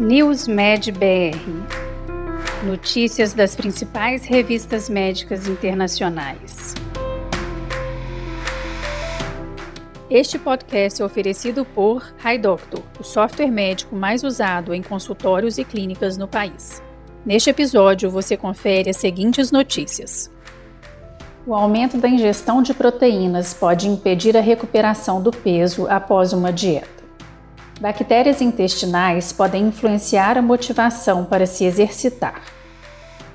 NewsMed BR Notícias das principais revistas médicas internacionais. Este podcast é oferecido por HiDoctor, o software médico mais usado em consultórios e clínicas no país. Neste episódio, você confere as seguintes notícias. O aumento da ingestão de proteínas pode impedir a recuperação do peso após uma dieta. Bactérias intestinais podem influenciar a motivação para se exercitar.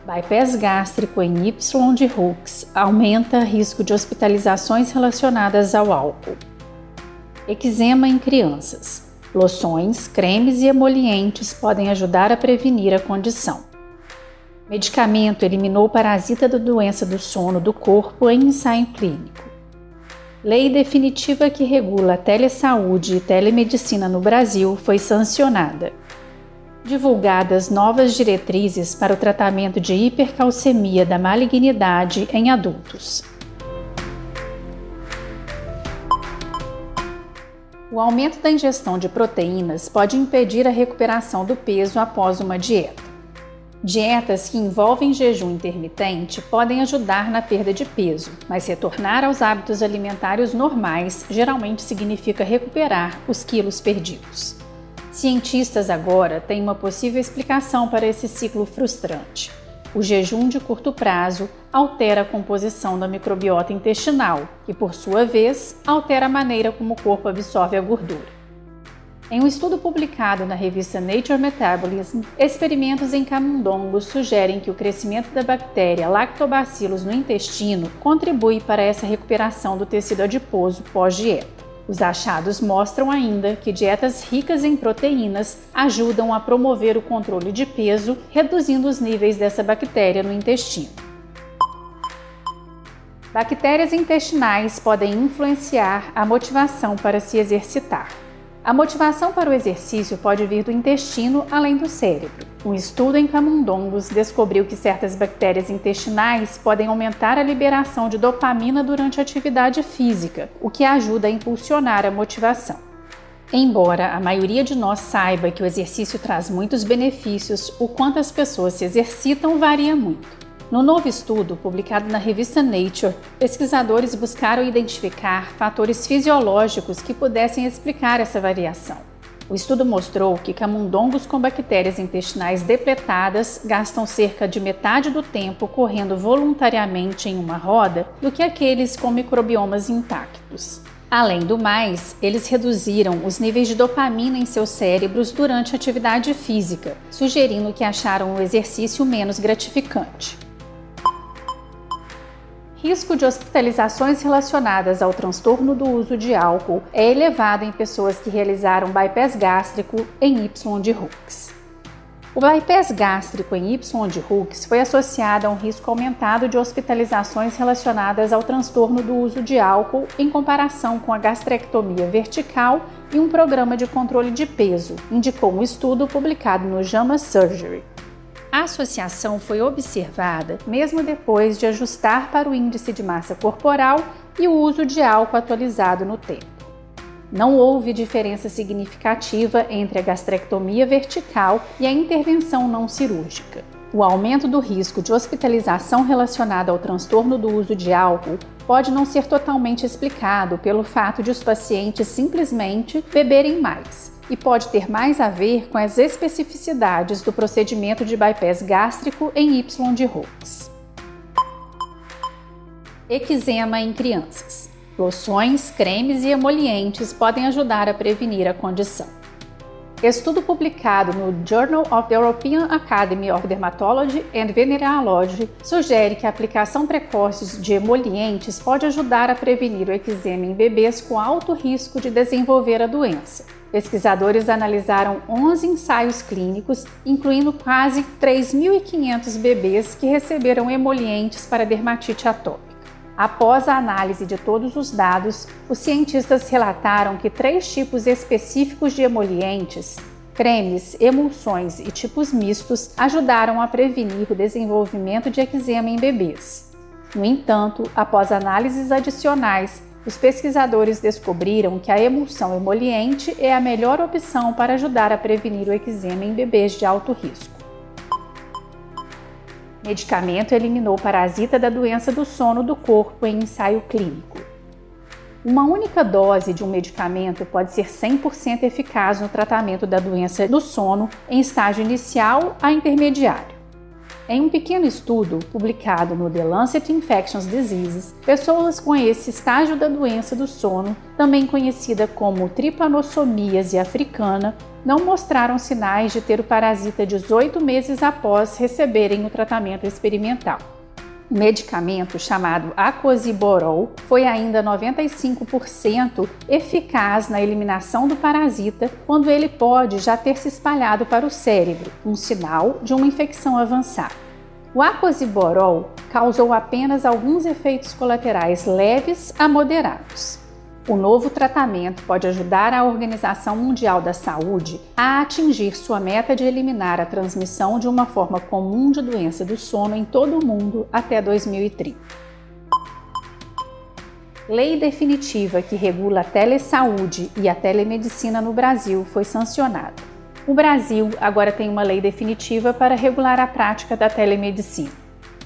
Bypass gástrico em Y de Hooks aumenta risco de hospitalizações relacionadas ao álcool. Eczema em crianças. Loções, cremes e emolientes podem ajudar a prevenir a condição. Medicamento eliminou parasita da doença do sono do corpo em ensaio clínico. Lei definitiva que regula telesaúde e telemedicina no Brasil foi sancionada. Divulgadas novas diretrizes para o tratamento de hipercalcemia da malignidade em adultos. O aumento da ingestão de proteínas pode impedir a recuperação do peso após uma dieta. Dietas que envolvem jejum intermitente podem ajudar na perda de peso, mas retornar aos hábitos alimentares normais geralmente significa recuperar os quilos perdidos. Cientistas agora têm uma possível explicação para esse ciclo frustrante. O jejum de curto prazo altera a composição da microbiota intestinal, que por sua vez altera a maneira como o corpo absorve a gordura. Em um estudo publicado na revista Nature Metabolism, experimentos em camundongos sugerem que o crescimento da bactéria Lactobacillus no intestino contribui para essa recuperação do tecido adiposo pós-dieta. Os achados mostram ainda que dietas ricas em proteínas ajudam a promover o controle de peso, reduzindo os níveis dessa bactéria no intestino. Bactérias intestinais podem influenciar a motivação para se exercitar. A motivação para o exercício pode vir do intestino além do cérebro. Um estudo em camundongos descobriu que certas bactérias intestinais podem aumentar a liberação de dopamina durante a atividade física, o que ajuda a impulsionar a motivação. Embora a maioria de nós saiba que o exercício traz muitos benefícios, o quanto as pessoas se exercitam varia muito. No novo estudo, publicado na revista Nature, pesquisadores buscaram identificar fatores fisiológicos que pudessem explicar essa variação. O estudo mostrou que camundongos com bactérias intestinais depletadas gastam cerca de metade do tempo correndo voluntariamente em uma roda do que aqueles com microbiomas intactos. Além do mais, eles reduziram os níveis de dopamina em seus cérebros durante a atividade física, sugerindo que acharam o exercício menos gratificante risco de hospitalizações relacionadas ao transtorno do uso de álcool é elevado em pessoas que realizaram bypass gástrico em Y de Hooks. O bypass gástrico em Y de Hooks foi associado a um risco aumentado de hospitalizações relacionadas ao transtorno do uso de álcool em comparação com a gastrectomia vertical e um programa de controle de peso, indicou um estudo publicado no JAMA Surgery. A associação foi observada mesmo depois de ajustar para o índice de massa corporal e o uso de álcool atualizado no tempo. Não houve diferença significativa entre a gastrectomia vertical e a intervenção não cirúrgica. O aumento do risco de hospitalização relacionada ao transtorno do uso de álcool pode não ser totalmente explicado pelo fato de os pacientes simplesmente beberem mais, e pode ter mais a ver com as especificidades do procedimento de bypass gástrico em Y de Hooks. Eczema em crianças. Loções, cremes e emolientes podem ajudar a prevenir a condição. Estudo publicado no Journal of the European Academy of Dermatology and Venereology sugere que a aplicação precoce de emolientes pode ajudar a prevenir o eczema em bebês com alto risco de desenvolver a doença. Pesquisadores analisaram 11 ensaios clínicos, incluindo quase 3.500 bebês que receberam emolientes para dermatite atópica. Após a análise de todos os dados, os cientistas relataram que três tipos específicos de emolientes, cremes, emulsões e tipos mistos, ajudaram a prevenir o desenvolvimento de eczema em bebês. No entanto, após análises adicionais, os pesquisadores descobriram que a emulsão emoliente é a melhor opção para ajudar a prevenir o eczema em bebês de alto risco. Medicamento eliminou parasita da doença do sono do corpo em ensaio clínico. Uma única dose de um medicamento pode ser 100% eficaz no tratamento da doença do sono em estágio inicial a intermediário. Em um pequeno estudo publicado no The Lancet Infectious Diseases, pessoas com esse estágio da doença do sono, também conhecida como tripanossomíase africana, não mostraram sinais de ter o parasita 18 meses após receberem o tratamento experimental. Medicamento chamado Acosiborol foi ainda 95% eficaz na eliminação do parasita quando ele pode já ter se espalhado para o cérebro, um sinal de uma infecção avançada. O Acosiborol causou apenas alguns efeitos colaterais leves a moderados. O novo tratamento pode ajudar a Organização Mundial da Saúde a atingir sua meta de eliminar a transmissão de uma forma comum de doença do sono em todo o mundo até 2030. Lei definitiva que regula a telesaúde e a telemedicina no Brasil foi sancionada. O Brasil agora tem uma lei definitiva para regular a prática da telemedicina.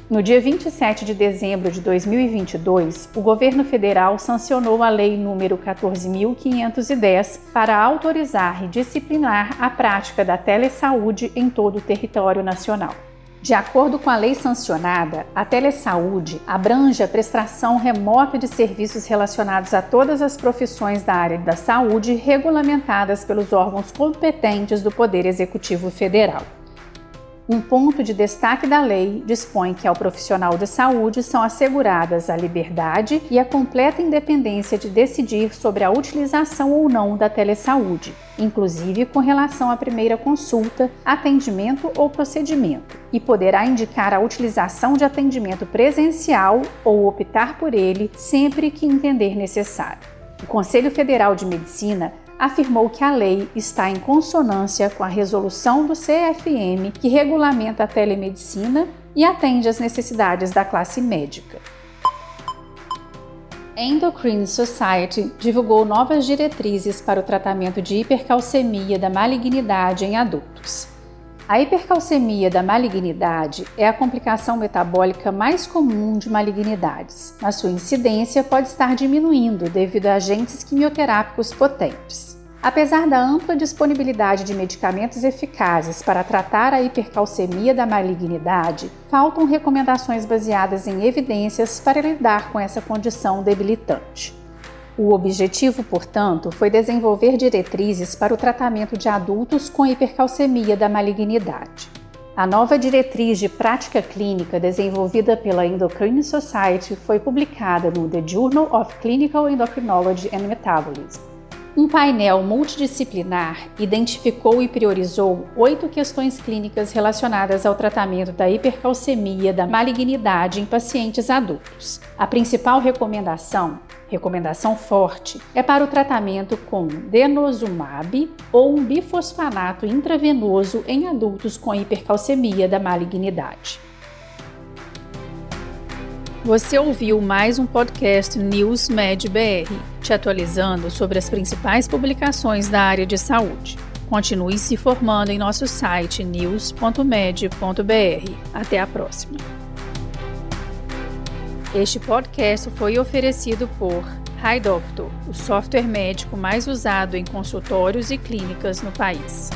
No dia 27 de dezembro de 2022, o governo federal sancionou a Lei nº 14.510 para autorizar e disciplinar a prática da telesaúde em todo o território nacional. De acordo com a lei sancionada, a telesaúde abrange a prestação remota de serviços relacionados a todas as profissões da área da saúde regulamentadas pelos órgãos competentes do Poder Executivo Federal. Um ponto de destaque da lei dispõe que ao profissional de saúde são asseguradas a liberdade e a completa independência de decidir sobre a utilização ou não da telesaúde, inclusive com relação à primeira consulta, atendimento ou procedimento, e poderá indicar a utilização de atendimento presencial ou optar por ele sempre que entender necessário. O Conselho Federal de Medicina afirmou que a lei está em consonância com a resolução do CFM que regulamenta a telemedicina e atende às necessidades da classe médica. Endocrine Society divulgou novas diretrizes para o tratamento de hipercalcemia da malignidade em adultos. A hipercalcemia da malignidade é a complicação metabólica mais comum de malignidades, mas sua incidência pode estar diminuindo devido a agentes quimioterápicos potentes. Apesar da ampla disponibilidade de medicamentos eficazes para tratar a hipercalcemia da malignidade, faltam recomendações baseadas em evidências para lidar com essa condição debilitante. O objetivo, portanto, foi desenvolver diretrizes para o tratamento de adultos com hipercalcemia da malignidade. A nova diretriz de prática clínica desenvolvida pela Endocrine Society foi publicada no The Journal of Clinical Endocrinology and Metabolism. Um painel multidisciplinar identificou e priorizou oito questões clínicas relacionadas ao tratamento da hipercalcemia da malignidade em pacientes adultos. A principal recomendação recomendação forte, é para o tratamento com denosumab ou um bifosfanato intravenoso em adultos com hipercalcemia da malignidade. Você ouviu mais um podcast News Med BR, te atualizando sobre as principais publicações da área de saúde. Continue se formando em nosso site news.med.br. Até a próxima. Este podcast foi oferecido por HiDoctor, o software médico mais usado em consultórios e clínicas no país.